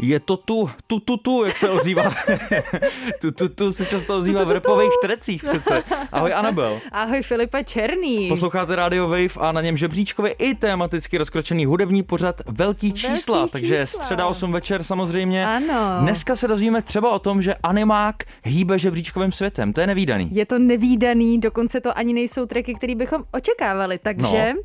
Je to tu, tu, tu, tu, jak se ozývá. tu, tu, tu se často ozývá v repových trecích přece. Ahoj Anabel. Ahoj Filipe Černý. Posloucháte Radio Wave a na něm žebříčkově i tematicky rozkročený hudební pořad Velký čísla, Velký takže čísla. středa 8 večer samozřejmě. Ano. Dneska se dozvíme třeba o tom, že animák hýbe žebříčkovým světem, to je nevýdaný. Je to nevýdaný, dokonce to ani nejsou tracky, které bychom očekávali, takže... No.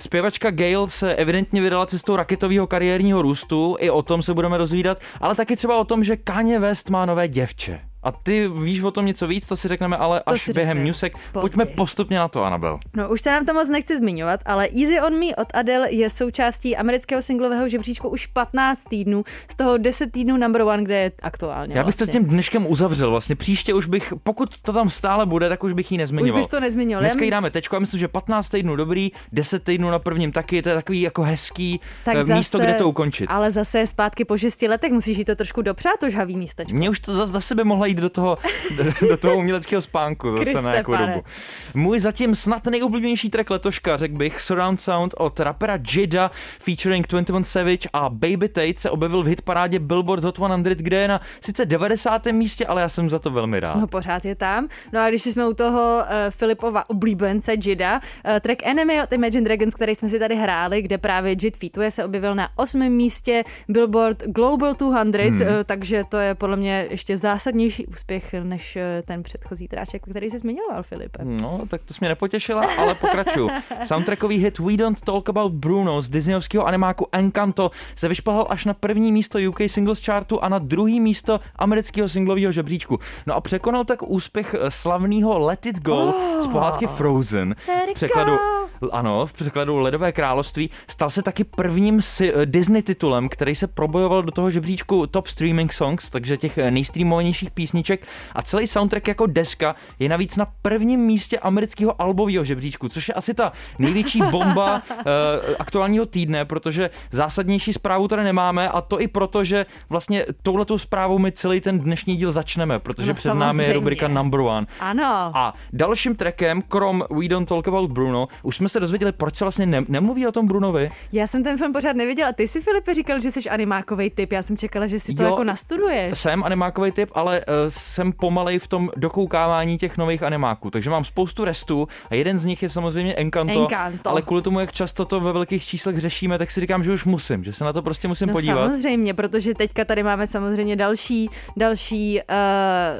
Zpěvačka Gail se evidentně vydala cestou raketového kariérního růstu, i o tom se budeme rozvídat, ale taky třeba o tom, že Kanye West má nové děvče. A ty víš o tom něco víc, to si řekneme ale To až během newsek. později. Pojďme postupně na to, Anabel. No už se nám to moc nechci zmiňovat, ale Easy on Me od Adele je součástí amerického singlového žebříčku už 15 týdnů, z toho 10 týdnů number one, kde je aktuálně Já bych vlastně. to tím dneškem uzavřel. Vlastně příště už bych, pokud to tam stále bude, tak už bych ji Už nezmiňoval. bys to nezmiňoval. Dneska jí dáme tečku a myslím, že 15 týdnů dobrý, 10 týdnů na prvním taky, to je takový jako hezký tak eh, zase, místo, kde to ukončit. Ale zase zpátky po 6 letech, musíš jí to trošku dopřát, to žhavý místečko. Mně už to zase, zase by mohla jít do toho, do toho uměleckého spánku zase Kriste, na nějakou pane. dobu. Můj zatím snad nejoblíbenější track letoška, řekl bych, Surround Sound od rapera Jida featuring 21 Savage a Baby Tate se objevil v hitparádě Billboard Hot 100, kde je na sice 90. místě, ale já jsem za to velmi rád. No pořád je tam. No a když jsme u toho uh, Filipova oblíbence Jida, uh, track Enemy od Imagine Dragons, který jsme si tady hráli, kde právě Jid featuje, se objevil na osmém místě Billboard Global 200, hmm. uh, takže to je podle mě ještě zásadnější úspěch než uh, ten předchozí tráček, který jsi zmiňoval, Filipe. No, tak to jsi mě nepotěšila, ale pokračuju. Soundtrackový hit We Don't Talk About Bruno z disneyovského animáku Encanto se vyšplhal až na první místo UK Singles Chartu a na druhý místo amerického singlového žebříčku. No a překonal tak úspěch eh, slavného Let It Go Oh. z pohádky Frozen. V překladu, ano, v překladu Ledové království stal se taky prvním si, eh, Disney titulem, který se probojoval do toho žebříčku Top Streaming Songs, takže těch eh, nejstreamovanějších písniček a celý soundtrack jako deska je navíc na prvním místě amerického albového žebříčku, což je asi ta největší bomba uh, aktuálního týdne, protože zásadnější zprávu tady nemáme a to i proto, že vlastně touhletou zprávou my celý ten dnešní díl začneme, protože No, před námi je samozřejmě. rubrika Number One. Ano. A dalším trackem, krom We Don't Talk About Bruno, už jsme se dozvěděli, proč se vlastně ne- nemluví o tom Brunovi. Já jsem ten film pořád neviděla. Ty si, Filipe, říkal, že jsi animákový typ. Já jsem čekala, že si to Jo. jako nastuduješ. Jsem animákový typ, ale uh, jsem pomalej v tom dokoukávání těch nových animáků, takže mám spoustu restů a jeden z nich je samozřejmě Encanto, Encanto. ale kvůli tomu, jak často to ve velkých číslech řešíme, tak si říkám, že už musím, že se na to prostě musím No podívat. samozřejmě, protože teďka tady máme samozřejmě další, další uh,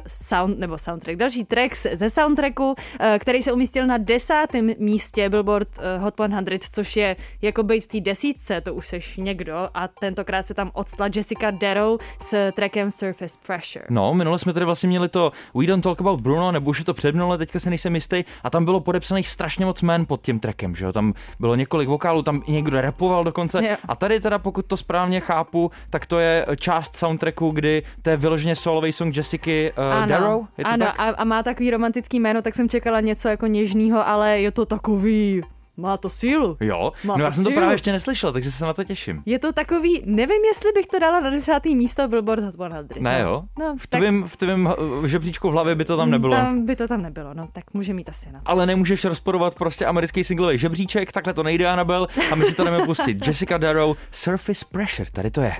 sound, nebo soundtrack, další tracks ze soundtracku, uh, který se umístil na desátém místě Billboard uh, Hot 100, což je jako být v té desítce, to už seš někdo a tentokrát se tam odstla Jessica Darrow s trackem Surface Pressure. No, minule jsme tady vlastně měli to We Don't Talk About Bruno, nebo už je to předminule, teďka se nejsem jistý, a tam bylo podepsaných strašně moc jmén pod tím trackem, že jo? Tam bylo několik vokálů, tam i někdo repoval dokonce. Jo. A tady teda, pokud to správně chápu, tak to je část soundtracku, kdy to je vyloženě solový song Jessica uh, Darrow, je to ano tak? A, a má takový romantický jméno, tak jsem čekala něco jako něžného, ale je to takový, má to sílu. Jo, Má no já to jsem to sílu. právě ještě neslyšel, takže se na to těším. Je to takový, nevím, jestli bych to dala na desátý místo Billboard Hot 100. Ne no. jo? No, V tvém, v tvém uh, žebříčku v hlavě by to tam nebylo. Tam by to tam nebylo, no, tak může mít asi na. Ale nemůžeš rozporovat prostě americký singlový žebříček, takhle to nejde, Anabel, a my si to jdeme pustit. Jessica Darrow, Surface Pressure, tady to je.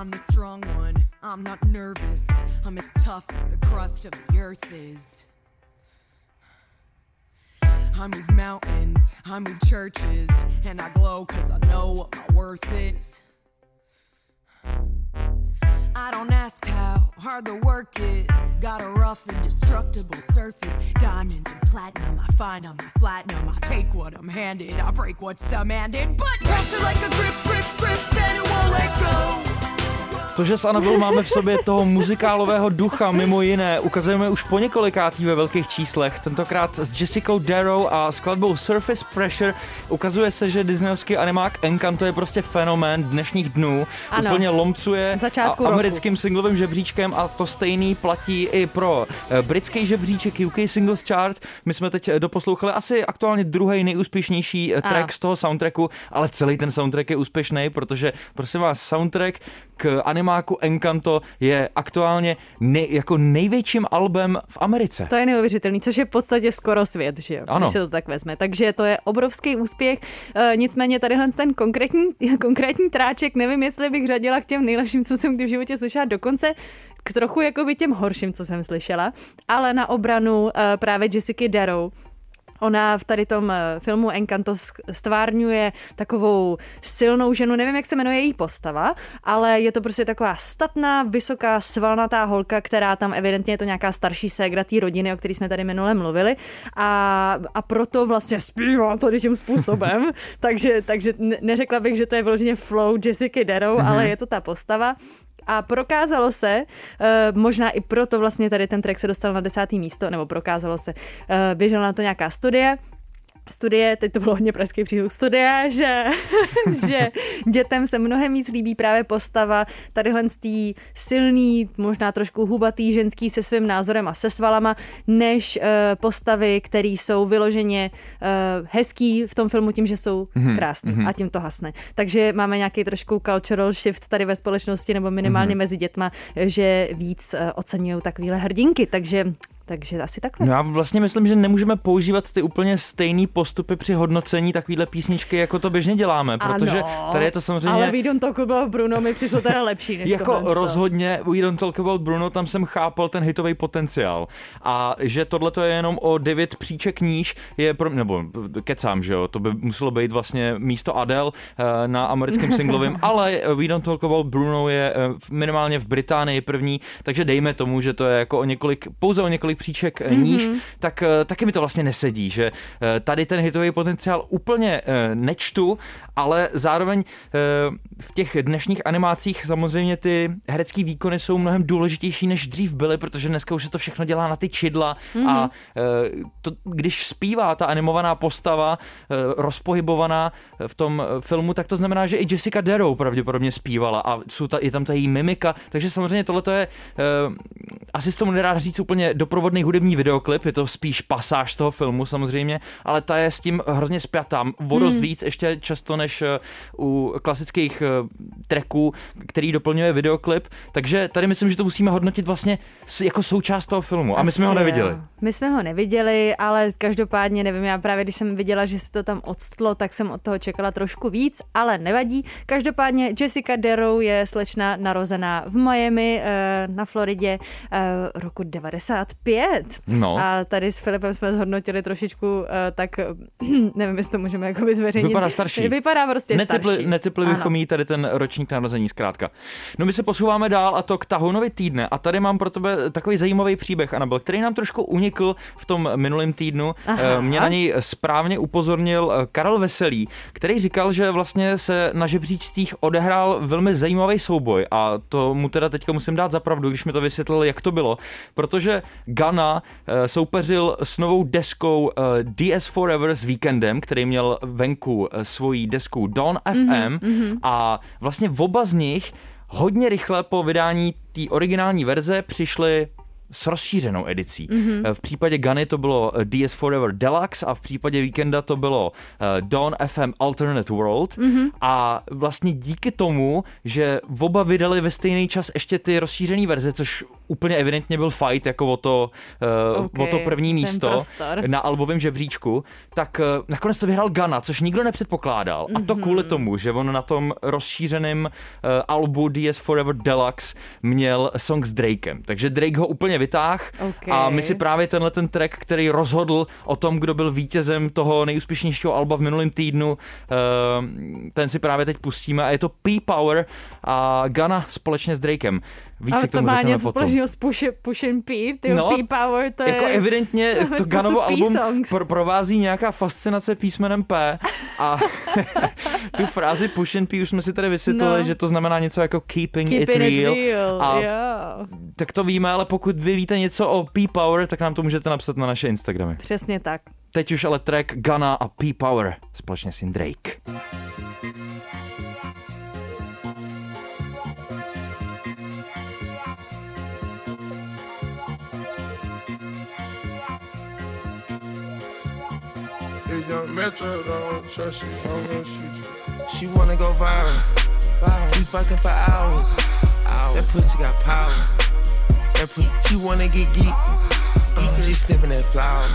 I'm the strong one. I'm not nervous. I'm as tough as the crust of the earth is. I move mountains, I move churches, and I glow cause I know what my worth is. I don't ask how hard the work is. Got a rough, indestructible surface. Diamonds and platinum, I find I flatten 'em. I take what I'm handed, I break what's demanded. But pressure like a grip, grip, grip, and it won't let go. To, že s Annabelle máme v sobě toho muzikálového ducha, mimo jiné, ukazujeme už po několikátý ve velkých číslech. Tentokrát s Jessica Darrow a skladbou Surface Pressure ukazuje se, že disneyovský animák Encanto je prostě fenomén dnešních dnů. Ano. Úplně lomcuje Začátku a- roku. americkým singlovým žebříčkem a to stejný platí i pro eh, britský žebříček UK Singles Chart. My jsme teď eh, doposlouchali asi aktuálně druhý nejúspěšnější eh, track Ano. z toho soundtracku, ale celý ten soundtrack je úspěšný, protože prosím vás, soundtrack k animáku Encanto je aktuálně nej, jako největším albem v Americe. To je neuvěřitelný, což je v podstatě skoro svět, že jo, Ano. když se to tak vezme. Takže to je obrovský úspěch. E, nicméně tadyhle ten konkrétní, konkrétní tráček, nevím, jestli bych řadila k těm nejlepším, co jsem kdy v životě slyšela, dokonce k trochu jakoby těm horším, co jsem slyšela, ale na obranu e, právě Jessica Darrow, Ona v tady tom eh, filmu Encanto stvárňuje takovou silnou ženu, nevím, jak se jmenuje její postava, ale je to prostě taková statná, vysoká, svalnatá holka, která tam evidentně je to nějaká starší ségra té rodiny, o který jsme tady minule mluvili a, a proto vlastně zpívá tady tím způsobem, takže, takže ne- neřekla bych, že to je vyloženě flow Jessica Darrow, mm-hmm. ale je to ta postava. A prokázalo se, eh, možná i proto vlastně tady ten track se dostal na desátý místo, nebo prokázalo se, eh, běžela na to nějaká studie, studie, teď to bylo hodně pražský přízvuk studie, že, že dětem se mnohem víc líbí právě postava tadyhle z tý silný, možná trošku hubatý ženský se svým názorem a se svalama, než uh, postavy, které jsou vyloženě uh, hezký v tom filmu tím, že jsou mm-hmm. krásný mm-hmm. a tím to hasne. Takže máme nějaký trošku cultural shift tady ve společnosti, nebo minimálně mm-hmm. mezi dětma, že víc uh, oceňují takovýhle hrdinky, takže takže asi takhle. No já vlastně myslím, že nemůžeme používat ty úplně stejný postupy při hodnocení takovýhle písničky, jako to běžně děláme, protože Ano, tady je to samozřejmě... Ale We Don't Talk About Bruno mi přišlo teda lepší než jako tohle. rozhodně We Don't Talk About Bruno, tam jsem chápal ten hitový potenciál. A že tohle to je jenom o devět příček níž, je pro, nebo kecám, že jo, to by muselo být vlastně místo Adele eh, na americkém singlovém, ale We Don't Talk About Bruno je eh, minimálně v Británii první, takže dejme tomu, že to je jako o několik, pouze o několik příček mm-hmm. níž, tak eh, taky mi to vlastně nesedí, že eh, tady ten hitový potenciál úplně eh, nečtu, ale zároveň eh, v těch dnešních animacích samozřejmě ty herecké výkony jsou mnohem důležitější, než dřív byly, protože dneska už se to všechno dělá na ty čidla mm-hmm. a eh, to, když zpívá ta animovaná postava eh, rozpohybovaná v tom eh, filmu, tak to znamená, že i Jessica Darrow pravděpodobně zpívala a jsou ta, je tam ta její mimika, takže samozřejmě tohle je eh, asi s tomu nedá říct úplně doprovodný hudební videoklip, je to spíš pasáž z toho filmu samozřejmě, ale ta je s tím hrozně spjatá, o dost Hmm. víc ještě často než eh, u klasických eh, tracků, který doplňuje videoklip, takže tady myslím, že to musíme hodnotit vlastně jako součást toho filmu a my jsme ho Asi neviděli. jo. My jsme ho neviděli, ale každopádně nevím, já právě když jsem viděla, že se to tam odstlo, tak jsem od toho čekala trošku víc, ale nevadí. Každopádně Jessica Darrow je slečna narozená v Miami eh, na Floridě roku 95. No. A tady s Filipem jsme zhodnotili trošičku eh, tak, nevím, jestli to můžeme jako zveřejnit. Vypadá starší. Vypadá prostě Netypli, starší. netypli bychom jí tady ten ročník narození zkrátka. No my se posouváme dál a to k Tahounovi týdne a tady mám pro tebe takový zajímavý příběh, Anabel, který nám trošku unikl v tom minulém týdnu. Aha. Eh, Mě na něj správně upozornil eh, Karel Veselý, který říkal, že vlastně se na žebříčcích odehrál velmi zajímavý souboj a to mu teda teďka musím dát za pravdu, když mi to vysvětlil, jak to bylo, protože Gana eh, soupeřil s novou deskou eh, DS Forever s Weekendem, který měl venku eh, svoji desku Dawn FM a vlastně oba z nich hodně rychle po vydání té originální verze přišli s rozšířenou edicí. Mm-hmm. V případě Gany to bylo DS Forever Deluxe a v případě Weekenda to bylo Dawn FM Alternate World mm-hmm. a vlastně díky tomu, že oba vydali ve stejný čas ještě ty rozšířené verze, což úplně evidentně byl fight jako o to, uh, Ok, o to první místo prostor. na albovém žebříčku, tak uh, nakonec to vyhrál Gana, což nikdo nepředpokládal. A to kvůli tomu, že on na tom rozšířeném uh, albu DS Forever Deluxe měl song s Drakem. Takže Drake ho úplně vytáh Ok. a my si právě tenhle ten track, který rozhodl o tom, kdo byl vítězem toho nejúspěšnějšího alba v minulém týdnu, uh, ten si právě teď pustíme a je to P-Power a Gana společně s Drakem. Víc Ale to má něco společného s push, push and P, ty No, P-Power, to Jako je... evidentně to Ganovo album pro, provází nějaká fascinace písmenem P a tu frázi push and P už jsme si tady vysvětlili, No. že to znamená něco jako keeping, Keeping it real. real, A jo. tak to víme, ale pokud vy víte něco o P-Power, tak nám to můžete napsat na naše Instagramy. Přesně tak. Teď už ale track Gana a P-Power společně s Drake. Young Metro don't trust you, I'm gonna shoot you. She wanna go viral. We fucking for hours. That pussy got power. That pussy, she wanna get geek. Uh, she sniffing that flower.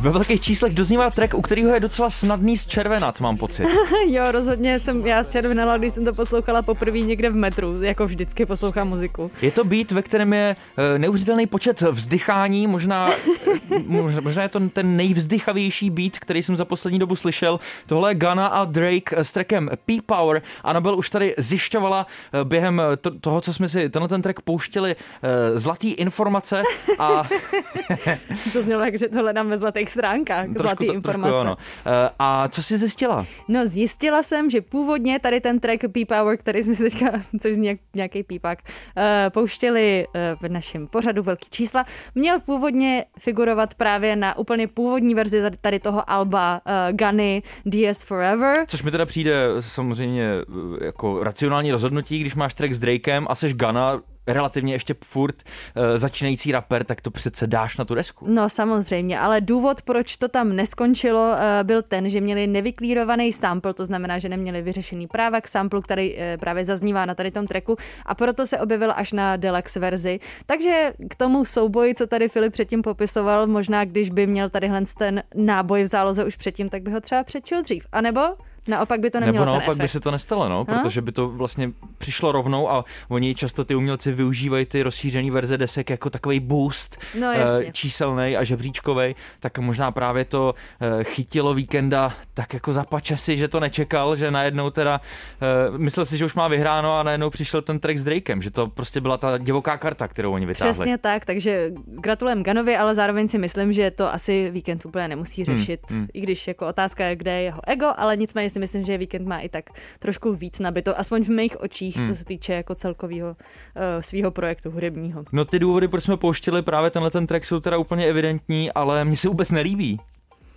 Ve velkých číslech doznívá track, u kterého je docela snadný zčervenat, mám pocit. jo, rozhodně jsem, já zčervenala, když jsem to poslouchala poprvé někde v metru, jako vždycky poslouchám muziku. Je to beat, ve kterém je eh, neuvěřitelný počet vzdychání, možná, eh, možná, je to ten nejvzdychavější beat, který jsem za poslední dobu slyšel. Tohle je Gana a Drake s trackem P-Power. Anabel už tady zjišťovala eh, během eh, to, toho, co jsme si tenhle ten track pouštěli, eh, zlatý informace a To znělo jak, že to hledám ve zlatých stránkách, zlatý to- informace. jo, no. Eh, A co jsi zjistila? No zjistila jsem, že původně tady ten track P-Power, který jsme si teďka, což zní jak nějaký pípak, uh, pouštěli uh, v našem pořadu Velký čísla, měl původně figurovat právě na úplně původní verzi tady- toho alba Gunny DS Forever. Což mi teda přijde samozřejmě eh, jako racionální rozhodnutí, když máš track s Drakem a seš Gana, relativně ještě furt uh, začínající rapper, tak to přece dáš na tu desku. No samozřejmě, ale důvod, proč to tam neskončilo, eh, byl ten, že měli nevyklírovaný sample, to znamená, že neměli vyřešený práva k samplu, který eh, právě zaznívá na tady tom tracku a proto se objevil až na deluxe verzi. Takže k tomu souboji, co tady Filip předtím popisoval, možná když by měl tadyhle ten náboj v záloze už předtím, tak by ho třeba přečil dřív. A nebo naopak by to nemělo Nebo ten naopak by se to nestalo, no, protože by to vlastně přišlo rovnou a oni často ty umělci využívají ty rozšířené verze desek jako takový boost No, eh, jasně. číselný a žebříčkový, tak možná právě to eh, chytilo víkenda tak jako za pačesy, že to nečekal, že najednou teda eh, myslel si, že už má vyhráno a najednou přišel ten track s Drakem, že to prostě byla ta divoká karta, kterou oni vytáhli. Přesně tak, takže gratulujem Ganovi, ale zároveň si myslím, že to asi víkend úplně nemusí Hmm, řešit, i když jako otázka je, kde je jeho ego, ale nicméně si myslím, že víkend má i tak trošku víc nabito, aspoň v mých očích, Hmm. co se týče jako celkového uh, svého projektu hudebního. No ty důvody, proč jsme pouštili právě tenhle ten track, jsou teda úplně evidentní, ale mně se vůbec nelíbí.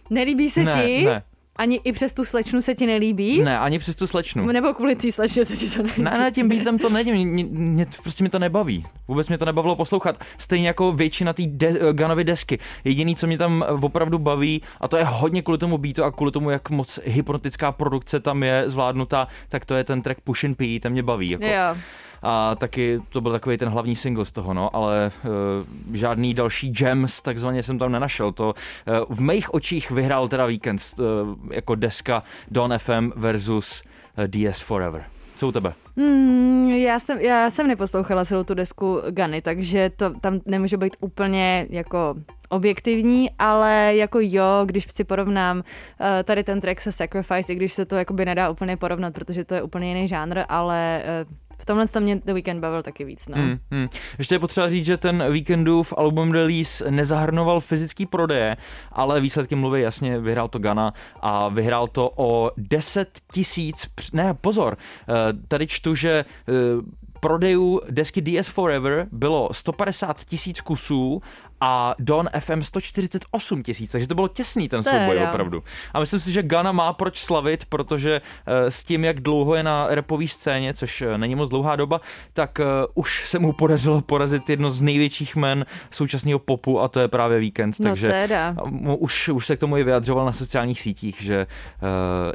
Nelíbí se ne, ti? ne, Ani i přes tu slečnu se ti nelíbí? ne, ani přes tu slečnu. Nebo kvůli té slečně se ti to nelíbí? Ne, ne, tím beatem to není, mě, mě, prostě mi to nebaví. Vůbec mě to nebavilo poslouchat. Stejně jako většina té de, Ganovy desky. Jediný, co mě tam opravdu baví, a to je hodně kvůli tomu beatu a kvůli tomu, jak moc hypnotická produkce tam je zvládnutá, tak to je ten track Push and P, ten mě baví. Jako. Jo. A taky to byl takový ten hlavní single z toho, no, ale uh, žádný další gems takzvaně jsem tam nenašel. To uh, v mých očích vyhrál teda Weekend uh, jako deska Don FM versus uh, DS Forever. Co u tebe? Hmm, já, jsem, já jsem neposlouchala celou tu desku Gany, takže to tam nemůže být úplně jako objektivní, ale jako jo, když si porovnám uh, tady ten track se Sacrifice, i když se to jakoby nedá úplně porovnat, protože to je úplně jiný žánr, ale uh, v tomhle tom mě The Weeknd bavil taky víc, no. Hmm, hmm. Ještě je potřeba říct, že ten Weekendův album release nezahrnoval fyzický prodeje, ale výsledky mluví jasně, vyhrál to Gana a vyhrál to o 10 tisíc, ne pozor, eh, tady čtu, že eh, prodejů desky DS Forever bylo 150 tisíc kusů a Don FM 148 tisíc, takže to bylo těsný ten Teda. souboj opravdu. A myslím si, že Gana má proč slavit, protože eh, s tím, jak dlouho je na repové scéně, což eh, není moc dlouhá doba, tak eh, už se mu podařilo porazit jedno z největších men současného popu a to je právě Weekend, No takže teda. už, už se k tomu i vyjadřoval na sociálních sítích, že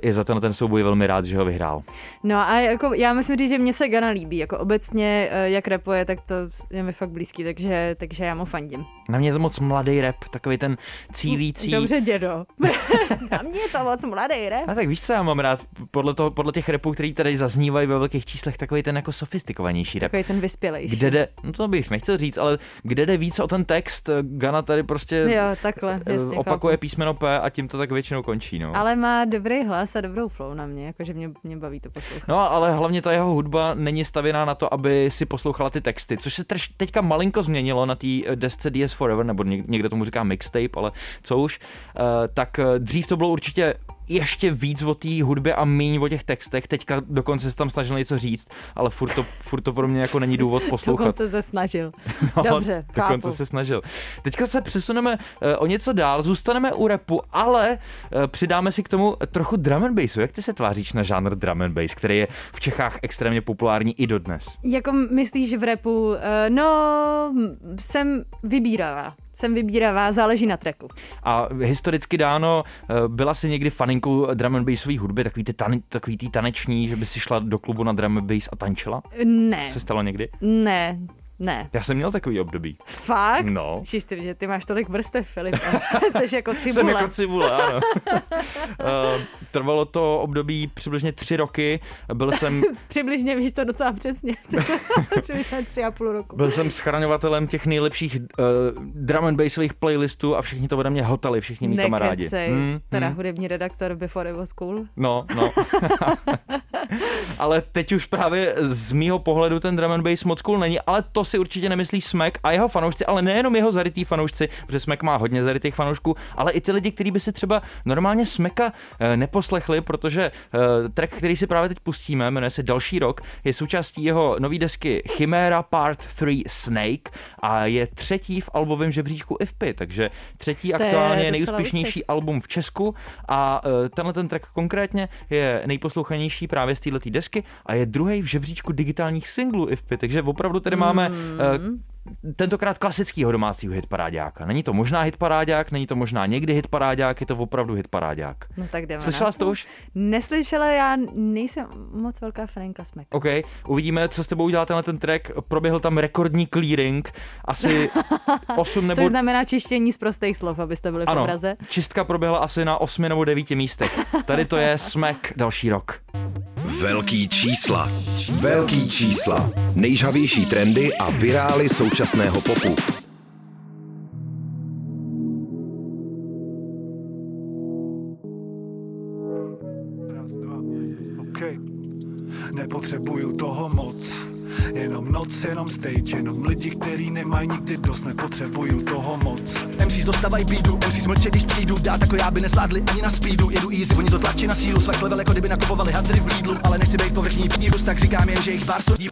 je za ten, ten souboj velmi rád, že ho vyhrál. No a jako já musím říct, že mě se Gana líbí, jako obecně, jak rapuje, tak to je mi fakt blízký, takže, takže já mu fandím. Na mě je to moc mladý rap, takový ten cílící. Dobře, dědo. Na mě je to moc mladý, ne? A tak víš, co já mám rád, podle, toho, podle těch repů, který tady zaznívají ve velkých číslech, takový ten jako sofistikovanější rap. Takový ten vyspělejší. Kde jde, no to bych nechtěl říct, ale kde jde víc o ten text, Gana tady prostě Jo, takhle, eh, jasně, opakuje chápu. písmeno P a tím to tak většinou končí. No. Ale má dobrý hlas a dobrou flow na mě, jakože mě, mě baví to poslouchat. No ale hlavně ta jeho hudba není stavěná na to, aby si poslouchala ty texty, což se teďka malinko změnilo na té desce DS Forever, nebo něk- někdo tomu říká mixtape, ale co už, eh, tak eh, dřív to bylo určitě ještě víc o té hudbě a méně o těch textech. Teďka dokonce se tam snažil něco říct, ale furt to, furt to pro mě jako není důvod poslouchat. Dokonce se snažil. No, Dobře, dokonce chápu. se snažil. Teďka se přesuneme eh, o něco dál, zůstaneme u repu, ale eh, přidáme si k tomu trochu drum and bassu. Jak ty se tváříš na žánr drum and bass, který je v Čechách extrémně populární i dodnes? Jako myslíš v repu? Eh, No, jsem vybíravá. Jsem vybíravá, záleží na tracku. A historicky dáno, eh, byla si někdy faninkou drum and bassové hudby, takový ty, tane, takový ty taneční, že by si šla do klubu na drum and bass a tančila? Ne, Se stalo někdy? ne, ne. Já jsem měl takový období. Fakt? No. Čiž ty, ty máš tolik vrstev, Filip. Jsi jako cibule. Jsem jako cibule, ano. Eh, Trvalo to období přibližně tři roky. Byl jsem Přibližně víš to docela přesně. Přibližně tři a půl roku. Byl jsem schraňovatelem těch nejlepších uh, drum and bassových playlistů a všichni to ode mě hltali, všichni mý kamarádi. Nekecej. Hmm, Teda hmm. hudební redaktor Before It Was Cool. No, no. ale teď už právě z mýho pohledu ten drum and bass moc cool není, ale to si určitě nemyslí Smek a jeho fanoušci, ale nejenom jeho zarytý fanoušci, protože Smek má hodně zarytých fanoušků, ale i ty lidi, kteří by si třeba normálně Smeka eh, neposlechli, protože eh, track, který si právě teď pustíme, jmenuje se Další rok, je součástí jeho nové desky Chimera Part 3 Snake a je třetí v albovém žebříčku IFPy, takže třetí je aktuálně docela nejúspěšnější album v Česku a eh, tenhle ten track konkrétně je nejposlouchanější právě z této desky a je druhý v žebříčku digitálních singlů IFPy, takže opravdu tady máme Mm. eh, tentokrát klasického domácího hitparáďáka. Není to možná hitparáďák, není to možná někdy hitparáďák, je to opravdu hitparáďák. No tak jdeme Slyšela na jsi to už? Neslyšela, já nejsem moc velká fanka Smek. OK, uvidíme, co s tebou udělá tenhle ten track. Proběhl tam rekordní clearing, asi 8 nebo... Což znamená čištění z prostých slov, abyste byli v Ano, obraze. čistka proběhla asi na 8 nebo 9 místech. Tady to je Smack další rok. Velký čísla. Velký čísla. Nejžavější trendy a virály současného popu. Raz, dva. Nepotřebuju toho moc, jenom noc, jenom stage, jenom lidi, který nemají nikdy dost, nepotřebuju toho moc. MCs dostávají bídu, MCs mlčet, když přijdu. Dát jako já by nezvládli ani na speedu. Jedu easy, oni to tlačí na sílu. Svak level jako kdyby nakupovali hadry v Lidlu. Ale nechci být povrchní vírus, tak říkám jen, že jich pár sodí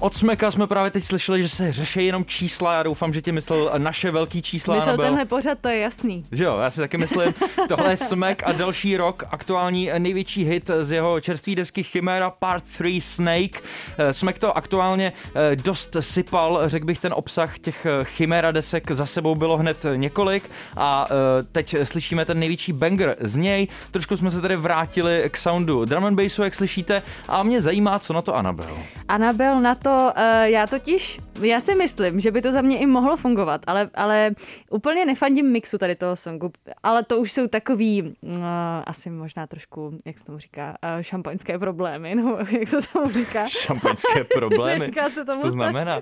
Od Smeka jsme právě teď slyšeli, že se řeší jenom čísla. Já doufám, že ti myslel naše velký čísla. Myslel Anabel. tenhle pořad, to je jasný. Že jo, já si taky myslím, tohle je Smek a další rok, aktuální největší hit z jeho čerstvé desky Chimera Part 3 Snake. Eh, Smek to aktuálně eh, dost sypal, řekl bych ten obsah těch eh, Chimera desek za sebou bylo hned několik a eh, teď slyšíme ten největší banger z něj. Trošku jsme se tady vrátili k soundu drum and bassu, jak slyšíte, a mě zajímá, co na to Anabel. Anabel na to, uh, já totiž, já si myslím, že by to za mě i mohlo fungovat, ale, ale úplně nefandím mixu tady toho songu, ale to už jsou takový, uh, asi možná trošku, jak se tomu říká, uh, šampaňské problémy, no, jak se tomu říká. Šampaňské problémy. Neříká se tomu Co to znamená?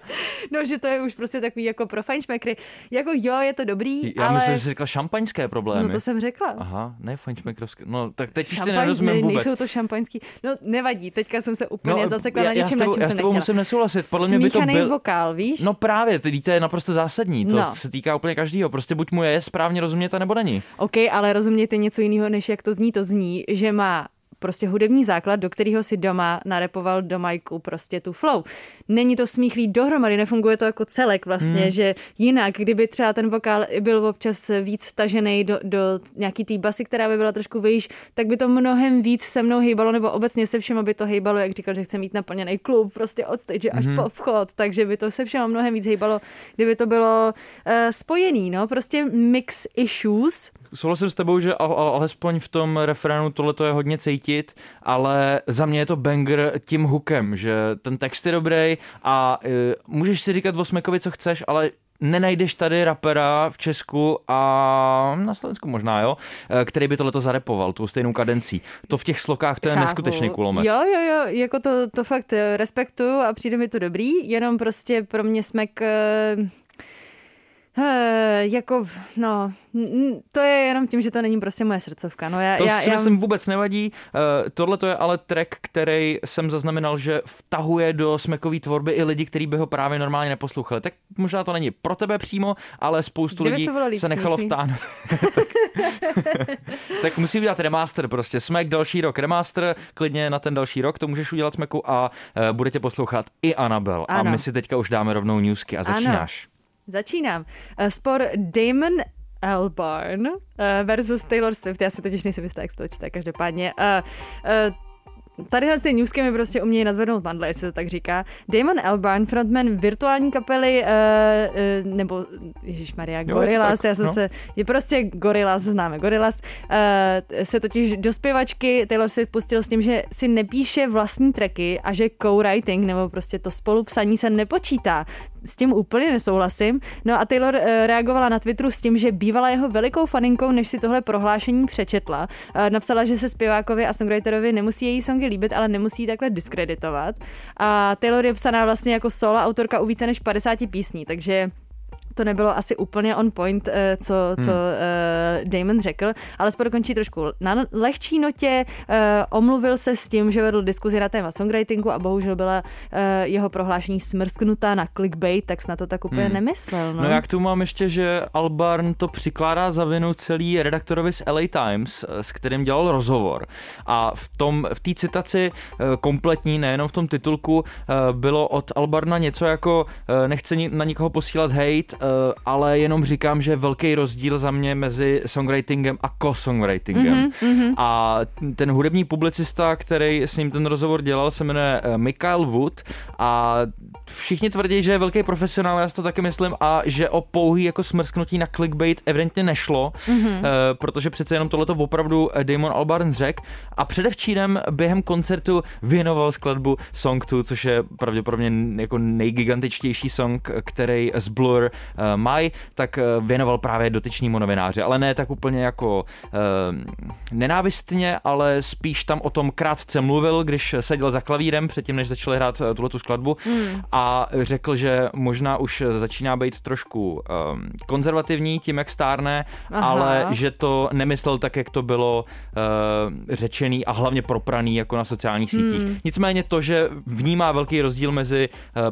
No, že to je už prostě takový jako pro fajnšmekry. Jako jo, je to dobrý, Já ale... myslím, že jsi řekla šampaňské problémy. No to jsem řekla. Aha, ne fajnšmekrovské. No tak teď už ty Šampaň, nerozumím ne, vůbec. nejsou to šampaňský. No nevadí, teďka jsem se úplně No, zasekla já- na já něčem, s tebou- na čem já s jsem tebou musím nesouhlasit. Podle mě by to byl- vokál, víš? No právě, to, to je naprosto zásadní. To No. se týká úplně každého. Prostě buď mu je správně rozumět, nebo není. OK, ale rozumějte něco jiného, než jak to zní. To zní, že má prostě hudební základ, do kterého si doma narepoval do majku prostě tu flow. Není to smíchlý dohromady, nefunguje to jako celek vlastně, hmm. že jinak, kdyby třeba ten vokál byl občas víc vtažený do, do nějaký té basy, která by byla trošku výš, tak by to mnohem víc se mnou hejbalo, nebo obecně se všema by to hejbalo, jak říkal, že chce mít naplněný klub, prostě od stage až Mhm. po vchod, takže by to se všema mnohem víc hejbalo, kdyby to bylo uh, spojený, no, prostě mix issues, souhlasím s tebou, že al, al, alespoň v tom refrénu tohle je hodně cítit, ale za mě je to banger tím hookem, že ten text je dobrý a uh, můžeš si říkat o Smekovi, co chceš, ale nenajdeš tady rapera v Česku a na Slovensku možná, jo, eh, který by tohleto zarepoval, tu stejnou kadencí. To v těch slokách, to je Chápu. neskutečný kulomet. Jo, jo, jo, jako to, to fakt eh, respektuju a přijde mi to dobrý, jenom prostě pro mě smek... eh, eh, jako, no, to je jenom tím, že to není prostě moje srdcovka. No já, To já, si já, myslím vůbec nevadí. Uh, Tohle to je ale track, který jsem zaznamenal, že vtahuje do smekové tvorby i lidi, kteří by ho právě normálně neposlouchali. Tak možná to není pro tebe přímo, ale spoustu Kdyby lidí líp se nechalo vtáhnout. tak, tak musí udělat remaster prostě. Smek další rok remaster, klidně na ten další rok to můžeš udělat Smeku a uh, bude tě poslouchat i Anabel. A my si teďka už dáme rovnou newsky a Ano. Začínám. Eh, Spor Damon Albarn eh, versus Taylor Swift. Já si totiž nejsem jistá, jak se to čte, každopádně. Tadyhle ty newsky mi prostě umějí nazvednout mandle, jestli to tak říká. Damon Albarn, frontman virtuální kapely, uh, uh, nebo Ježíš Maria, Gorillaz, já jsem no. se, je prostě Gorillaz, známe Gorillaz, uh, se totiž do zpěvačky Taylor Swift pustil s tím, že si nepíše vlastní tracky a že co-writing, nebo prostě to spolupsaní se nepočítá. S tím úplně nesouhlasím. No a Taylor uh, reagovala na Twitteru s tím, že bývala jeho velikou faninkou, než si tohle prohlášení přečetla. Uh, napsala, že se zpěvákovi a songwriterovi nemusí její songy líbit, ale nemusí ji takhle diskreditovat. A Taylor je psaná vlastně jako solo autorka u více než 50 písní, takže to nebylo asi úplně on point, eh, co, co hmm. Damon řekl, ale sport končí trošku na lehčí notě. eh, Omluvil se s tím, že vedl diskuzi na téma songwritingu a bohužel byla eh, jeho prohlášení smrsknutá na clickbait, tak snad to tak úplně Hmm. nemyslel. No. No jak tu mám ještě, že Albarn to přikládá za vinu celý redaktorovi z LA Times, eh, s kterým dělal rozhovor. A v tom, v té citaci eh, kompletní, nejenom v tom titulku, eh, bylo od Albarna něco jako eh, nechce na nikoho posílat hate, eh, ale jenom říkám, že je velký rozdíl za mě mezi songwritingem a co-songwritingem. Mhm, A ten hudební publicista, který s ním ten rozhovor dělal, se jmenuje eh, Michael Wood a všichni tvrdí, že je velký profesionál, já si to taky myslím, a že o pouhý jako smrsknutí na clickbait evidentně nešlo, mm-hmm. protože přece jenom tohleto opravdu eh, Damon Albarn řekl a předevčírem během koncertu věnoval skladbu Song 2, což je pravděpodobně jako nejgigantičtější song, který z Blur uh, mají, tak uh, věnoval právě dotyčnímu novináři, ale ne tak úplně jako uh, nenávistně, ale spíš tam o tom krátce mluvil, když seděl za klavírem předtím, než začali hrát uh, tuhletu skladbu Hmm. a řekl, že možná už začíná být trošku um, konzervativní tím, jak stárne, Aha. ale že to nemyslel tak, jak to bylo řečený a hlavně propraný jako na sociálních sítích. Hmm. Nicméně to, že vnímá velký rozdíl mezi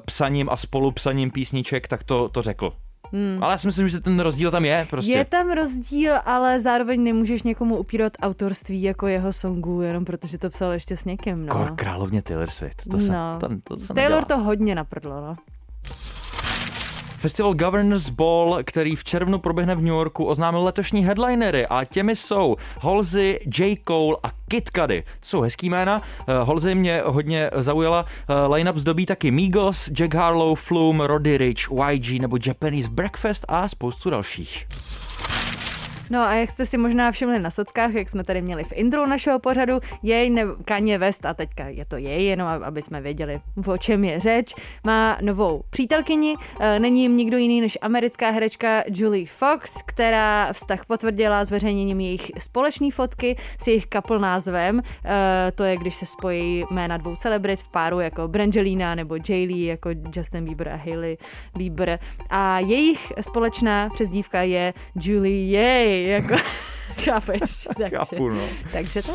psaním a spolupsaním písniček, tak to, to řekl. Hmm. Ale já si myslím, že ten rozdíl tam je prostě. Je tam rozdíl, ale zároveň nemůžeš někomu upírat autorství jako jeho songu, jenom protože to psal ještě s někým. No. Kor královně Taylor Swift. To se, No. to, to se Taylor nedělá. to hodně naprdlo, no. Festival Governors Ball, který v červnu proběhne v New Yorku, oznámil letošní headlinery a těmi jsou Halsey, J. Cole a Kid Cudi. Jsou hezký jména. Uh, Halsey mě hodně zaujala. Uh, line-up zdobí taky Migos, Jack Harlow, Flume, Roddy Rich, YG nebo Japanese Breakfast a spoustu dalších. No a jak jste si možná všimli na sockách, jak jsme tady měli v intro našeho pořadu, jej ne, Kanye West, a teďka je to jej, jenom ab- aby jsme věděli, o čem je řeč, má novou přítelkyni, eh, není jim nikdo jiný než americká herečka Julie Fox, která vztah potvrdila zveřejněním jejich společné fotky s jejich couple názvem, Eh, to je, když se spojí jména dvou celebrit v páru jako Brangelina nebo Jaylee jako Justin Bieber a Hailey Bieber. A jejich společná přezdívka je Julie Yay, jako chápeš? Takže, Chápu, no. takže to.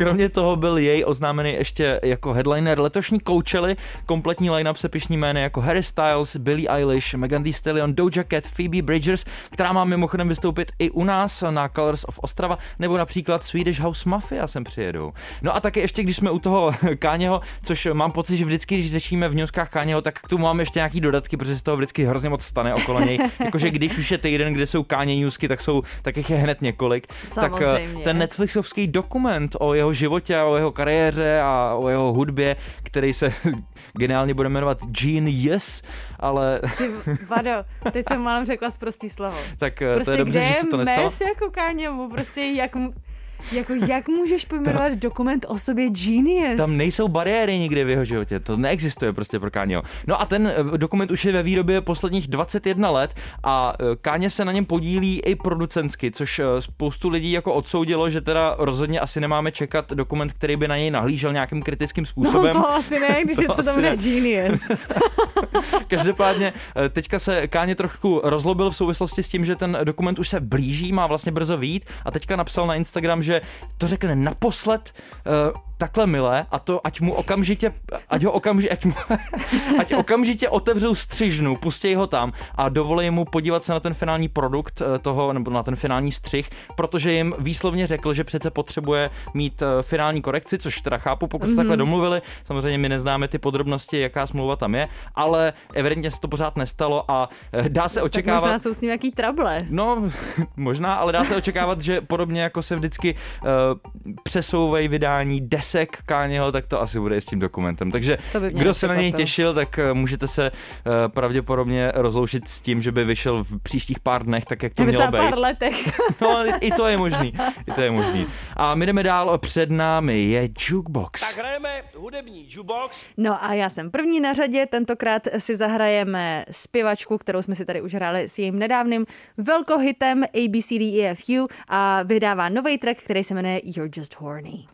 Kromě toho byl jej oznámený ještě jako headliner letošní Coachella. Kompletní line-up se pišní jmény jako Harry Styles, Billie Eilish, Megan Thee Stallion, Doja Cat, Phoebe Bridgers, která má mimochodem vystoupit i u nás na Colors of Ostrava, nebo například Swedish House Mafia sem přijedou. No a taky ještě, když jsme u toho Káněho, což mám pocit, že vždycky, když řešíme v newskách Káněho, tak k tomu mám ještě nějaký dodatky, protože se toho vždycky hrozně moc stane okolo něj. Jakože když už je týden, kde jsou Káně newsky, tak jsou, tak jich je hned několik. Tak eh, Samozřejmě. ten Netflixovský dokument o jeho jeho životě a o jeho kariéře a o jeho hudbě, který se geniálně bude jmenovat Genius, ale Ty, Vado, teď jsem málem řekla zprostý slovo. tak Prostě to je dobře, kde že je se to nestalo. mes jako Káněmu? Prostě jak, mu- jako jak můžeš pojmenovat dokument o sobě genius? Tam nejsou bariéry nikdy v jeho životě, to neexistuje prostě pro Káněho. No a ten eh, dokument už je ve výrobě posledních 21 let a eh, Káně se na něm podílí i producensky, což eh, spoustu lidí jako odsoudilo, že teda rozhodně asi nemáme čekat dokument, který by na něj nahlížel nějakým kritickým no způsobem. to asi ne, když To je co bude ne. genius. Každopádně teďka se Káně trošku rozlobil v souvislosti s tím, že ten dokument už se blíží, má vlastně brzo výjít a teďka napsal na Instagram, že to řekne naposled uh, takhle milé a to ať mu okamžitě, ať ho okamžitě, ať, mu, ať okamžitě otevřou střižnu, pustí ho tam a dovolí mu podívat se na ten finální produkt eh, toho, nebo na ten finální střih, protože jim výslovně řekl, že přece potřebuje mít eh, finální korekci, což teda chápu, pokud se takhle domluvili. Samozřejmě my neznáme ty podrobnosti, jaká smlouva tam je, ale evidentně se to pořád nestalo a dá se Tak očekávat. možná jsou s ním nějaký trable. No, možná, ale dá se očekávat, že podobně jako se vždycky uh, přesouvají vydání desek Káněho, tak to asi bude i s tím dokumentem. Takže kdo se na něj těšil, tak uh, můžete se uh, pravděpodobně rozloučit s tím, že by vyšel v příštích pár dnech, tak jak to Já mělo být. pár letech. No, i to je možný. I to je možný. A my jdeme dál. Před námi je Jukebox. Tak hrajeme hudební jukebox. No a já jsem první na řadě, tentokrát si zahrajeme zpěvačku, kterou jsme si tady už hráli s jejím nedávným velkohitem ABCDEFU a vydává nový track, který se jmenuje You're Just Horny.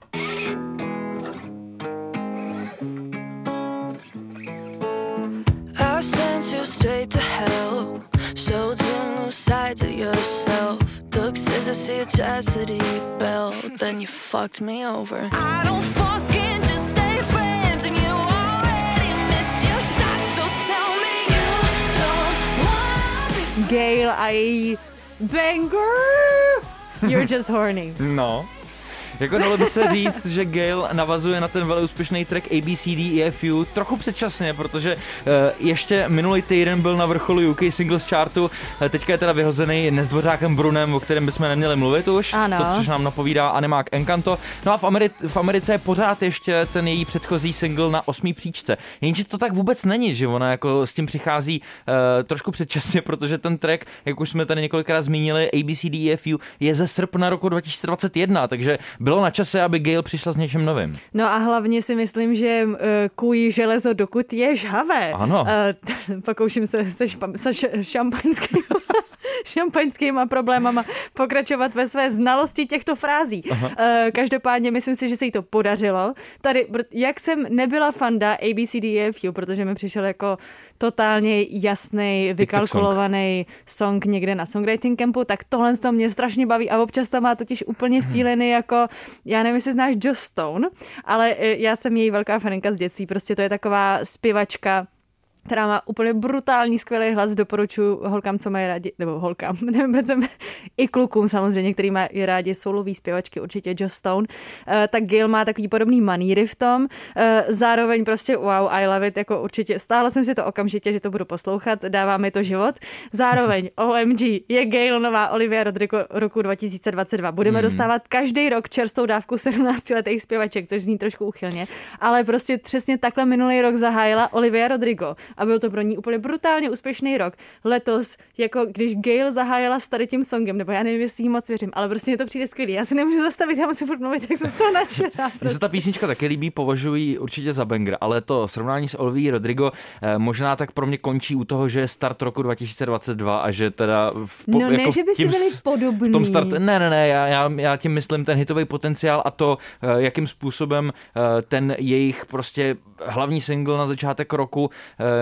I sent you straight to hell. Showed you new sides of yourself. Took scissors to your chastity belt. Then you fucked me over. I don't fucking just stay friends, and you already missed your shot. So tell me you don't want. Gail a banger You're Just Horny. No. Jako dalo by se říct, že Gail navazuje na ten velmi úspěšný track ABCD EFU trochu předčasně, protože uh, ještě minulý týden byl na vrcholu UK Singles Chartu, uh, teďka je teda vyhozený Nezdvořákem Brunem, o kterém bychom neměli mluvit už, Ano. to, což nám napovídá Animák Encanto. No a v, Ameri- v Americe je pořád ještě ten její předchozí single na osmý příčce. Jenže to tak vůbec není, že ona jako s tím přichází uh, trošku předčasně, protože ten track, jak už jsme tady několikrát zmínili, ABCD EFU je ze srpna roku 2021, takže bylo na čase, aby Gail přišla s něčím novým. No a hlavně si myslím, že uh, kují železo, dokud je žhavé. Ano. Uh, pokouším se se, špa, se š, šampaňskými šampaňskýma problémama pokračovat ve své znalosti těchto frází. Uh, každopádně myslím si, že se jí to podařilo. Tady, jak jsem nebyla fanda ABCDFU, protože mi přišel jako totálně jasný, vykalkulovaný song někde na songwriting campu, tak tohle to mě strašně baví a občas tam má totiž úplně feeliny jako, já nevím, jestli znáš Joss Stone, ale eh, já jsem její velká faninka z dětství, prostě to je taková zpěvačka, která má úplně brutální, skvělý hlas, doporučuji holkám, co mají rádi, nebo holkám, nevím, proč jsem, i klukům samozřejmě, který mají rádi soulový zpěvačky, určitě Joss Stone, uh, tak Gail má takový podobný maníry v tom, uh, zároveň prostě wow, I love it, jako určitě, stáhla jsem si to okamžitě, že to budu poslouchat, dává mi to život, zároveň OMG, je Gail nová Olivia Rodrigo roku 2022, budeme dostávat každý rok čerstvou dávku 17 letých zpěvaček, což zní trošku uchylně, ale prostě přesně takhle minulý rok zahájila Olivia Rodrigo a byl to pro ní úplně brutálně úspěšný rok. Letos, jako když Gail zahájila s tady tím songem, nebo já nevím, jestli jí moc věřím, ale prostě mě to přijde skvělý. Já se nemůžu zastavit, já musím furt mluvit, jak jsem z toho nadšená. Mně se Prostě. ta písnička taky líbí, považuji určitě za banger, ale to srovnání s Oliví Rodrigo eh, možná tak pro mě končí u toho, že je start roku 2022 a že teda v, No ne, že by si byli podobný. V tom start, ne, ne, ne, já, já, já tím myslím ten hitový potenciál a to, eh, jakým způsobem eh, ten jejich prostě hlavní single na začátek roku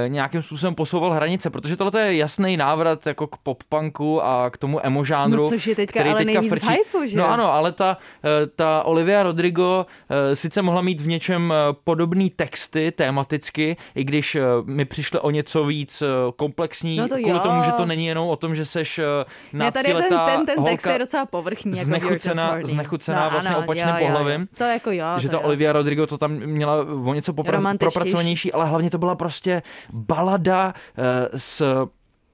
nějakým způsobem posouval hranice, protože tohle je jasný návrat jako k pop-punku a k tomu emo žánru. No, což je teďka který ale teďka frčí. hypeu, že No ano, ale ta, eh, ta Olivia Rodrigo eh, sice mohla mít v něčem eh, podobný texty tematicky, i když mi přišly o něco víc komplexní, No to kvůli jo. tomu, že to není jenom o tom, že seš Ne, tady ten, ten, ten text holka je docela povrchní. Jako znechucená, znechucená vlastně ano, opačným jo, jo, jo. pohlavím. To jako jo. že to ta jo. Olivia Rodrigo to tam měla o něco popra- propracovanější, ale hlavně to byla prostě balada eh, s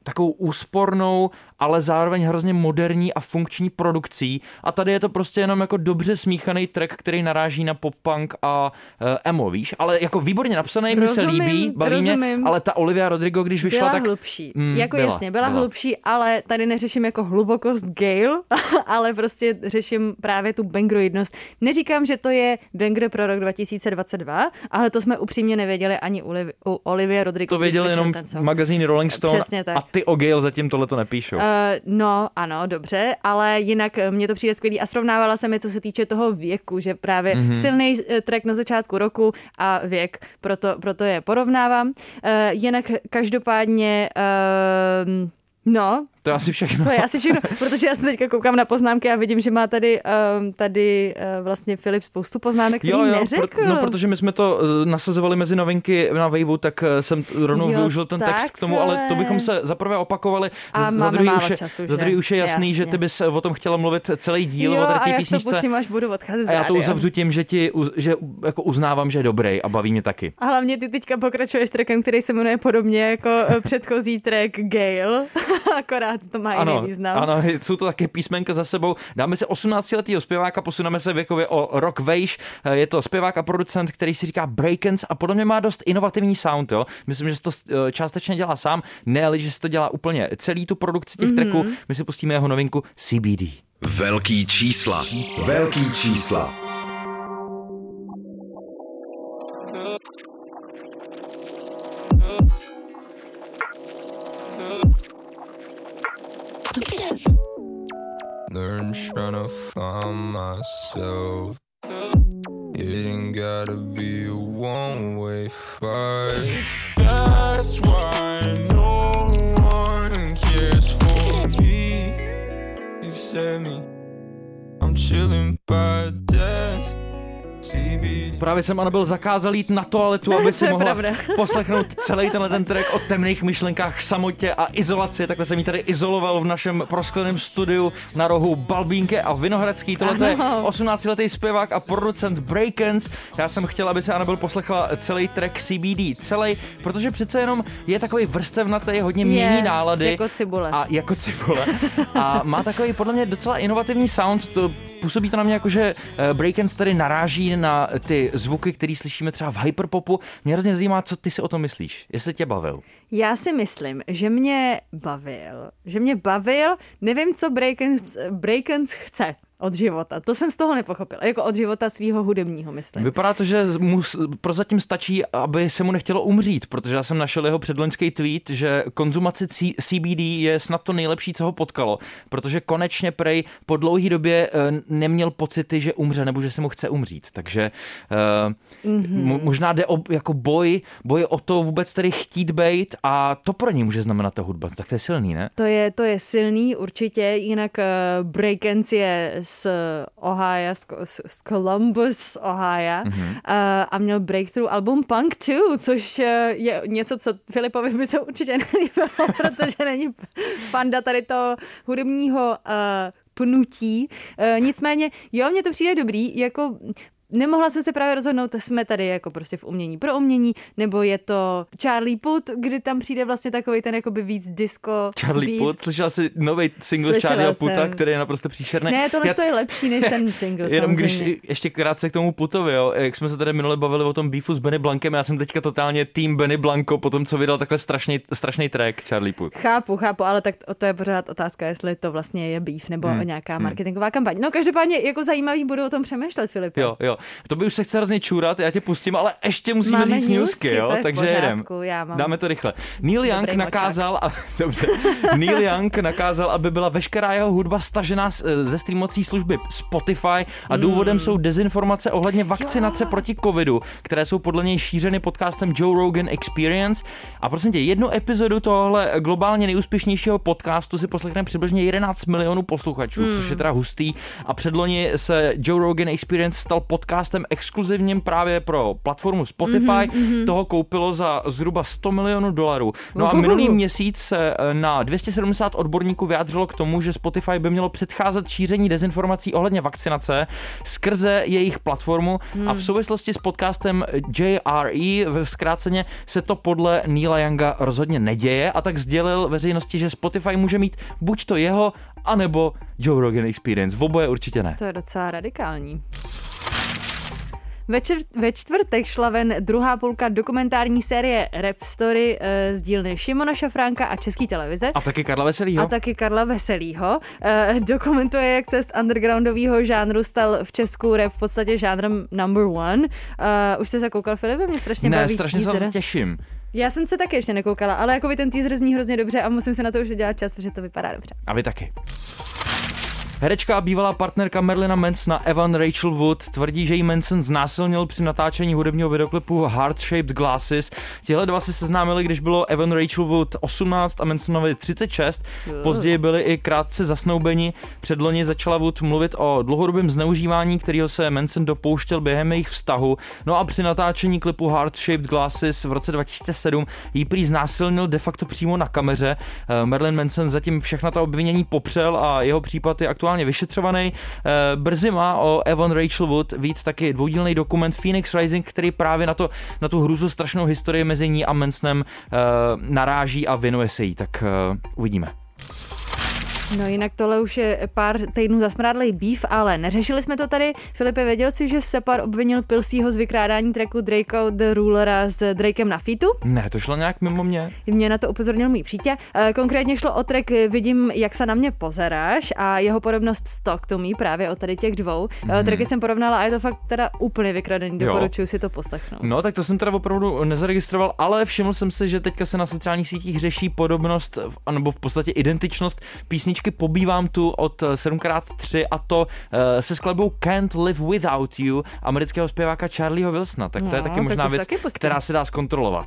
takovou úspornou ale zároveň hrozně moderní a funkční produkcí. A tady je to prostě jenom jako dobře smíchaný track, který naráží na pop-punk a uh, emo, víš? Ale jako výborně napsaný, mi se líbí, baví rozumím. mě, ale ta Olivia Rodrigo, když vyšla, byla tak... hlubší. Mm, jako byla, jasně, byla, byla. hlubší, ale tady neřeším jako hlubokost Gale, ale prostě řeším právě tu bangroidnost. Neříkám, že to je banger pro rok 2022, ale to jsme upřímně nevěděli ani u, Liv- u Olivia Rodrigo. To když věděl vyšel jenom magazín Rolling Stone Přesně tak. a ty o Gale zatím tohle to nepíšou. Uh, no, ano, dobře, ale jinak eh, mně to přijde skvělý a srovnávala se mi, co se týče toho věku, že právě Mhm. mm-hmm. silný track na začátku roku a věk, proto, proto je porovnávám. Uh, jinak každopádně, uh, no, To je asi všechno. to je asi všechno, protože já se teďka koukám na poznámky a vidím, že má tady, um, tady uh, vlastně Filip spoustu poznámek, který Jo, jo, neřekl. pro, no protože my jsme to uh, nasazovali mezi novinky na Waveu, tak uh, jsem rovnou Jo, využil ten text k tomu, ale to takhle. bychom se za prvé opakovali, A za, druhý už je, času, za druhý už je jasný, Jasně. že ty bys o tom chtěla mluvit celý díl jo, o tady a té já si to písničce. pustím, až budu odcházet A já to uzavřu tím, že ti že jako uznávám, že je dobrý a baví mě taky. A hlavně ty teďka pokračuješ trackem, který se jmenuje podobně jako eh, předchozí track Gale, akorát to má Ano, jiný význam. ano, jsou to také písmenka za sebou. Dáme se 18-letého zpěváka, posuneme se věkově o rok vejš. Eh, Je to zpěvák a producent, který si říká Breakens a podle mě má dost inovativní sound. Jo? Myslím, že to eh, částečně dělá sám, ne, ale že si to dělá úplně celý tu produkci těch mm-hmm. tracků. My si pustíme jeho novinku CBD. Velký čísla. Velký čísla. Trying to find myself. It ain't gotta be a one way fight. That's why no one cares for me except me. I'm chilling by. Právě jsem Anabel zakázal jít na toaletu, aby si To mohla pravda. poslechnout celý tenhle ten track o temných myšlenkách, samotě a izolaci. Takhle jsem ji tady izoloval v našem proskleném studiu na rohu Balbínke a Vinohradský. Tohle je Ano. 18-letý zpěvák a producent Breakens. Já jsem chtěl, aby se Anabel poslechla celý track CBD, celý, protože přece jenom je takový vrstevnatý, hodně mění Je, nálady. jako cibule. A jako cibule. A má takový podle mě docela inovativní sound. To působí to na mě jako, že eh, Breakens tady naráží na ty zvuky, které slyšíme třeba v hyperpopu. Mě hrozně zajímá, co ty si o tom myslíš. Jestli tě bavil. Já si myslím, že mě bavil, že mě bavil, nevím, co Breakens, Breakens chce od života. To jsem z toho nepochopila. Jako od života svého hudebního, myslím. Vypadá to, že mu prozatím stačí, aby se mu nechtělo umřít, protože já jsem našel jeho předloňský tweet, že konzumace C- CBD je snad to nejlepší, co ho potkalo, protože konečně prej po dlouhé době eh, neměl pocity, že umře nebo že se mu chce umřít. Takže uh, mm-hmm. možná jde o jako boj, boj o to vůbec tady chtít bejt a to pro něj může znamenat ta hudba. Tak to je silný, ne? To je, to je silný určitě, jinak uh, Breakens je z Ohio, z, z, Columbus, Ohio Mhm. mm-hmm. uh, a měl breakthrough album Punk 2, což uh, je něco, co Filipovi by se určitě nelíbilo, protože není fanda tady toho hudebního uh, pnutí. Uh, nicméně, jo, mně to přijde dobrý, jako Nemohla jsem se právě rozhodnout, jsme tady jako prostě v umění pro umění, nebo je to Charlie Puth, kdy tam přijde vlastně takový ten jakoby víc disco Charlie beat. Puth, slyšela jsi nový single Slyšela Charlieho Puta, jsem. který je naprosto příšerný. Ne, tohle Já- to je lepší než ten single, Jenom samozřejmě. když ještě krátce k tomu Putovi, jo, jak jsme se tady minule bavili o tom beefu s Benny Blankem, já jsem teďka totálně tým Benny Blanco po tom, co vydal takhle strašný, strašný track Charlie Puth. Chápu, chápu, ale tak to je pořád otázka, jestli to vlastně je beef nebo Hmm, hmm. nějaká marketingová kampaň. No každopádně jako zajímavý budu o tom přemýšlet, Filip. Jo, jo. To by už se chce hrozně čůrat, já tě pustím, ale ještě musíme Máme říct newsky, newsky, jo, takže jedem. já mám Dáme to rychle. Neil Young dobrý nakázal, a, dobře, Neil Young nakázal, aby byla veškerá jeho hudba stažená ze streamovací služby Spotify a Hmm. důvodem jsou dezinformace ohledně vakcinace proti covidu, které jsou podle něj šířeny podcastem Joe Rogan Experience. A prosím tě, jednu epizodu tohle globálně nejúspěšnějšího podcastu si poslechne přibližně 11 milionů posluchačů, Hmm. což je teda hustý. A předloni se Joe Rogan Experience stal podcastem podcastem exkluzivním právě pro platformu Spotify. Mm-hmm. Toho koupilo za zhruba 100 milionů dolarů. No a minulý měsíc se eh, na 270 odborníků vyjádřilo k tomu, že Spotify by mělo předcházet šíření dezinformací ohledně vakcinace skrze jejich platformu hmm. a v souvislosti s podcastem JRE v zkráceně se to podle Neila Younga rozhodně neděje a tak sdělil veřejnosti, že Spotify může mít buď to jeho, anebo Joe Rogan Experience. V oboje určitě ne. To je docela radikální. Ve, čtvrt, ve čtvrtek šla ven druhá půlka dokumentární série Rap Story e, z dílny Šimona Šafránka a České televize. A taky Karla Veselýho. A taky Karla Veselýho. E, dokumentuje, jak se z undergroundového žánru stal v Česku rap v podstatě žánrem number one. E, už jste se koukal, Filipe? Mě strašně ne, baví strašně se těším. Já jsem se taky ještě nekoukala, ale jako by ten teaser zní hrozně dobře a musím se na to už udělat čas, protože to vypadá dobře. A vy taky. Herečka a bývalá partnerka Merlina Mansona Evan Rachel Wood tvrdí, že jí Manson znásilnil při natáčení hudebního videoklipu Heart Shaped Glasses. Tihle dva se seznámili, když bylo Evan Rachel Wood 18 a Mansonovi 36. Později byli i krátce zasnoubeni. Předloni začala Wood mluvit o dlouhodobém zneužívání, kterého se Manson dopouštěl během jejich vztahu. No a při natáčení klipu Heart Shaped Glasses v roce 2007 jí prý znásilnil de facto přímo na kameře. Eh, Merlin Manson zatím všechna ta obvinění popřel a jeho případ je aktuálně aktuálně vyšetřovaný. Eh, brzy má o Evan Rachel Wood víc taky dvoudílný dokument Phoenix Rising, který právě na, to, na tu hruzu strašnou historii mezi ní a Mansonem eh, naráží a věnuje se jí. Tak eh, uvidíme. No jinak tohle už je pár týdnů zasmrádlej býv, ale neřešili jsme to tady. Filipe, věděl jsi, že Separ obvinil Pilsího z vykrádání tracku Drakeout the Rulera s Drakem na fitu? Ne, to šlo nějak mimo mě. Mě na to upozornil můj přítel. Eh, konkrétně šlo o track Vidím, jak se na mě pozeráš a jeho podobnost s Talk to Me právě od tady těch dvou. Mm-hmm. Tracky jsem porovnala a je to fakt teda úplně vykradený, doporučuji si to poslechnout. No tak to jsem teda opravdu nezaregistroval, ale všiml jsem si, že teďka se na sociálních sítích řeší podobnost, nebo v podstatě identičnost písničky písničky Pobývám tu od 7x3 a to uh, se skladbou Can't Live Without You amerického zpěváka Charlieho Wilsona. Tak to no, je taky možná věc, která se dá zkontrolovat.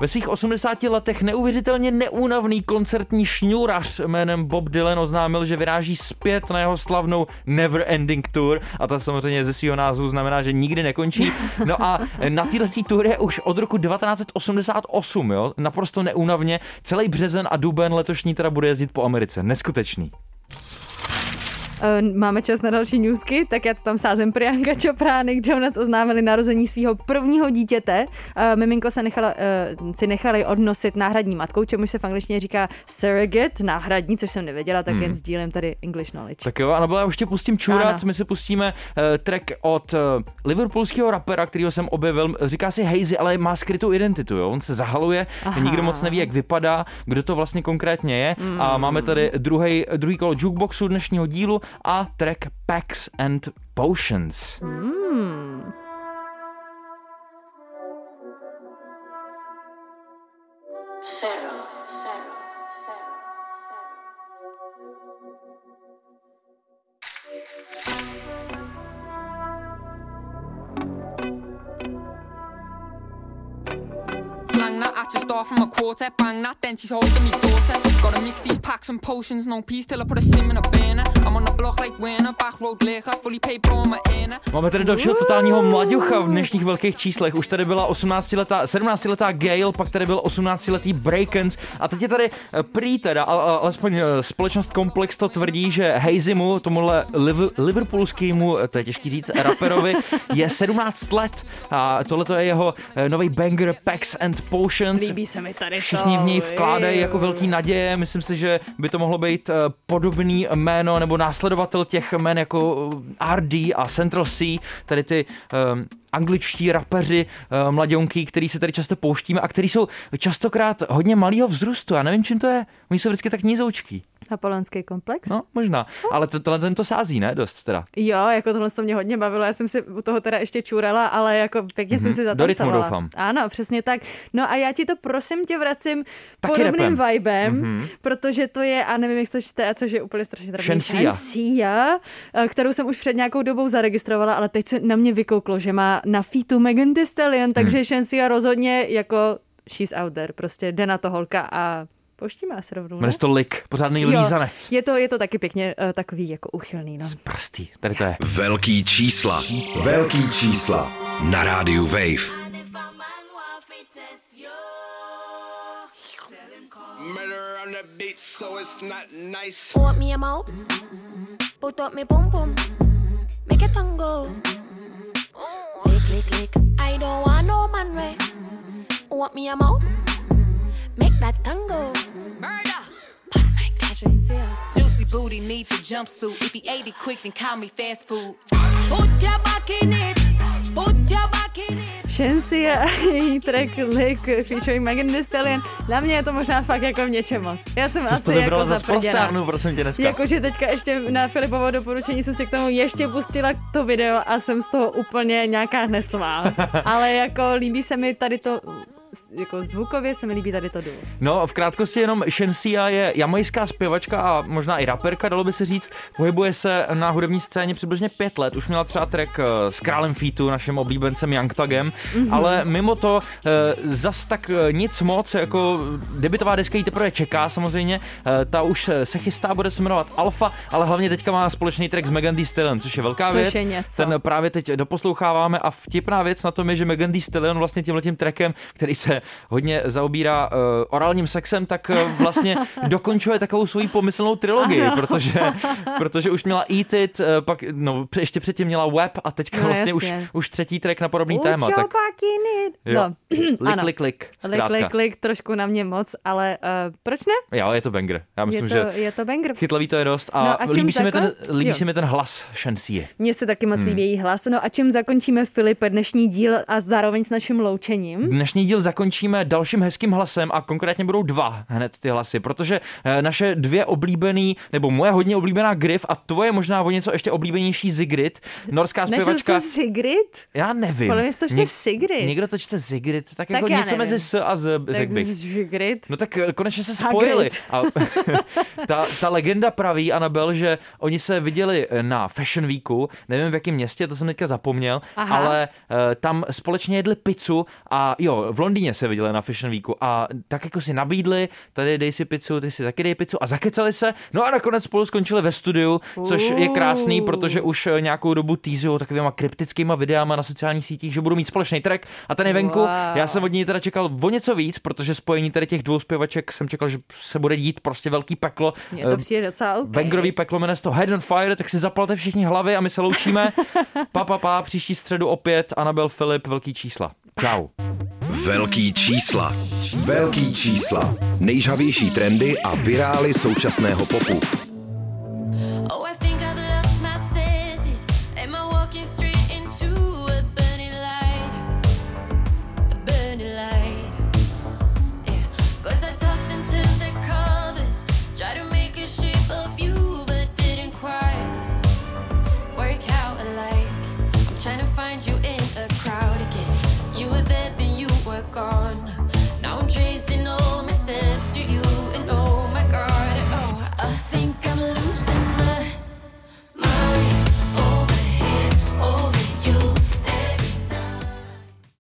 Ve svých 80 letech neuvěřitelně neúnavný koncertní šňůrař jménem Bob Dylan oznámil, že vyráží zpět na jeho slavnou Never Ending Tour a to samozřejmě ze svého názvu znamená, že nikdy nekončí. No a na této tour je už od roku 1988, jo, naprosto neúnavně. Celý březen a duben letošní teda bude jezdit po Americe. Neskutečný. Eh, máme čas na další newsky, tak já to tam sázem. Priyanka Chopra, Nick Jonas oznámili narození svého prvního dítěte. Uh, miminko se nechala, uh, si nechali odnosit náhradní matkou, čemu se v angličtině říká surrogate, náhradní, což jsem nevěděla, tak hmm. jen sdílím tady English knowledge. Tak jo, ano, já už tě pustím čurat, ano. my si pustíme uh, track od uh, liverpoolského rapera, kterýho jsem objevil, říká si Hazy, ale má skrytou identitu, jo? on se zahaluje, Aha. nikdo moc neví, jak vypadá, kdo to vlastně konkrétně je hmm. a máme tady druhý, druhý kolo jukeboxu dnešního dílu a track Packs and Potions. Mm. Pharaoh. To start from a quartet. Bang that, then she's holding me daughter. Gotta mix these packs and potions, no peace till I put a sim in a banner. I'm on the block like winner, back road liquor, fully paid bro my inner. Máme tady dalšího totálního mladěcha v dnešních velkých číslech. Už tady byla 18 letá, 17 letá Gale, pak tady byl 18 letý Breakens a teď je tady eh, prý teda, alespoň eh, společnost Komplex to tvrdí, že Hazymu, tomuhle liv, liverpoolskému, eh, to je těžký říct, raperovi, je 17 let a tohle je jeho nový banger Packs and Potions. Líbí se mi tady Všichni to. v něj vkládají jako velký naděje. Myslím si, že by to mohlo být eh, podobný jméno nebo následovatel těch jmén jako eh, RD a Central C, tady ty um, angličtí rapeři, uh, mladionky, který se tady často pouštíme a který jsou častokrát hodně malého vzrůstu. Já nevím, čím to je. Oni jsou vždycky tak nízoučký. Apolonský komplex? No, možná. No. Ale to, tohle ten to sází, ne? Dost teda. Jo, jako tohle to mě hodně bavilo. Já jsem si u toho teda ještě čurala, ale jako pěkně mm-hmm. jsem mhm. si zatancovala. Do rytmu doufám. Ano, přesně tak. No a já ti to prosím tě vracím Taky podobným repem. vibem, mm-hmm. protože to je, a nevím, jak to čte, a což je úplně strašně trapný. Shensia. Shensia, eh, kterou jsem už před nějakou dobou zaregistrovala, ale teď se na mě vykouklo, že má na featu Megan Thee Stallion, takže mm. Shensia rozhodně jako she's out there, prostě jde na to holka a Pouštíme asi rovnou. Jmenuje se to Lik, pořádný Jo, lízanec. Je to, je to taky pěkně uh, takový jako uchylný. No. Prstý, tady to je. Velký čísla. Velký čísla. Na rádiu Wave. Murder on the beat, so it's not nice. Want me a mouth? Put up me pum pum. Make a tango. Lick, lick, lick. I don't want no man way. Want me a mouth? Make that tango. Murder. Juicy booty need the jumpsuit. If he ate it quick, then call me fast food. Put your back in it. Put your back in it. Shensi a její track Lick featuring Megan Thee Stallion. Dla mě je to možná fakt jako v něčem moc. Já jsem Co jsi asi to vybrala jako za sprostárnu, prosím tě dneska? Jakože teďka ještě na Filipovo doporučení jsem si k tomu ještě pustila to video a jsem z toho úplně nějaká hnesová. Ale jako líbí se mi tady to, jako zvukově se mi líbí tady to duo. No, v krátkosti jenom Shensia je jamajská zpěvačka a možná i raperka, dalo by se říct. Pohybuje se na hudební scéně přibližně pět let. Už měla třeba track eh, s králem Featu, naším oblíbencem Young Thugem, Mhm. ale mimo to eh, zas tak eh, nic moc, jako debitová deska jí teprve čeká samozřejmě. Ta už se chystá, bude se jmenovat Alpha, ale hlavně teďka má společný track s Megan Thee Stallion, což je velká Což věc. je něco. Ten právě teď doposloucháváme a vtipná věc na tom je, že Megan Thee Stallion vlastně tímhletím trackem, který se hodně zaobírá uh, orálním sexem, tak uh, vlastně dokončuje takovou svoji pomyslnou trilogii, Ano. protože, protože už měla Eat It, uh, pak no, ještě předtím měla Web a teďka No, vlastně už, jasně. už třetí track na podobný Put téma. Tak. No, lik, lik, lik, Lik, lik, lik, trošku na mě moc, ale uh, proč ne? Jo, je to banger. Já myslím, je, to, že je to banger. chytlavý to je dost a, No a líbí, se mi ten, líbí se mi ten hlas Shensie. Mně se taky moc Hmm. líbí její hlas. No a čím zakončíme, Filip, dnešní díl a zároveň s naším loučením? Dnešní díl zakončíme dalším hezkým hlasem a konkrétně budou dva hned ty hlasy, protože eh, naše dvě oblíbený, nebo moje hodně oblíbená Griff a tvoje možná o něco ještě oblíbenější Zigrid, norská Než zpěvačka. to Sigrid? Já nevím. Podle mě to čte Sigrid. Někdo to čte Zigrid, tak, Tak jako něco nevím. mezi S a Z, Tak řekl bych. Sigrid. No tak eh, konečně se spojili. A ta, ta legenda praví, Anabel, že oni se viděli eh, na Fashion Weeku, nevím v jakém městě, to jsem teďka zapomněl, Aha. ale uh, tam společně jedli pizzu a jo, v Londýně se viděli na Fashion Weeku a tak jako si nabídli, tady dej si pizzu, ty si taky dej pizzu a zakecali se, no a nakonec spolu skončili ve studiu, což je krásný, protože už eh, nějakou dobu týzují takovýma kryptickýma videama na sociálních sítích, že budou mít společný track a ten je venku. Wow. Já jsem od ní teda čekal o něco víc, protože spojení tady těch dvou zpěvaček jsem čekal, že se bude dít prostě velký peklo. Mně to Eh, přijde docela OK. Vengrový peklo jmenuje to Head on Fire, tak si zapalte všichni hlavy a my se loučíme. pa, pa, pa, příští středu opět Anabel Filip, velký čísla. Čau. Velký čísla. Velký čísla. Nejžavější trendy a virály současného popu. Oh,